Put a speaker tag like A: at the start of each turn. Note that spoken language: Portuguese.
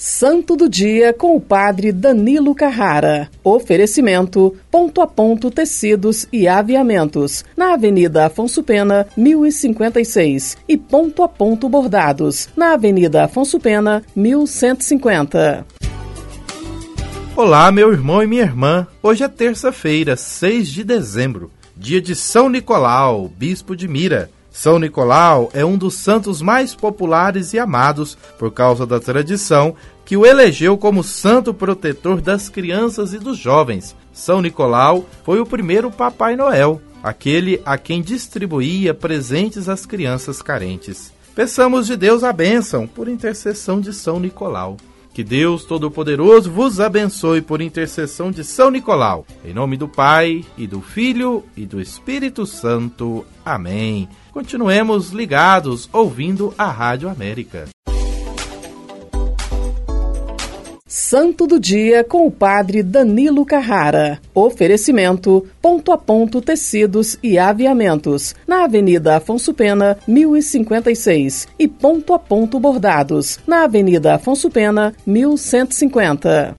A: Santo do Dia com o Padre Danilo Carrara. Oferecimento: Ponto a Ponto Tecidos e Aviamentos, na Avenida Afonso Pena, 1056. E Ponto a Ponto Bordados, na Avenida Afonso Pena, 1150.
B: Olá, meu irmão e minha irmã. Hoje é terça-feira, 6 de dezembro, dia de São Nicolau, bispo de Mira. São Nicolau é um dos santos mais populares e amados por causa da tradição que o elegeu como santo protetor das crianças e dos jovens. São Nicolau foi o primeiro Papai Noel, aquele a quem distribuía presentes às crianças carentes. Peçamos de Deus a bênção por intercessão de São Nicolau. Que Deus Todo-Poderoso vos abençoe por intercessão de São Nicolau. Em nome do Pai, e do Filho, e do Espírito Santo. Amém. Continuemos ligados ouvindo a Rádio América.
A: Santo do Dia com o Padre Danilo Carrara. Oferecimento: Ponto a Ponto Tecidos e Aviamentos, na Avenida Afonso Pena, 1056. E Ponto a Ponto Bordados, na Avenida Afonso Pena, 1150.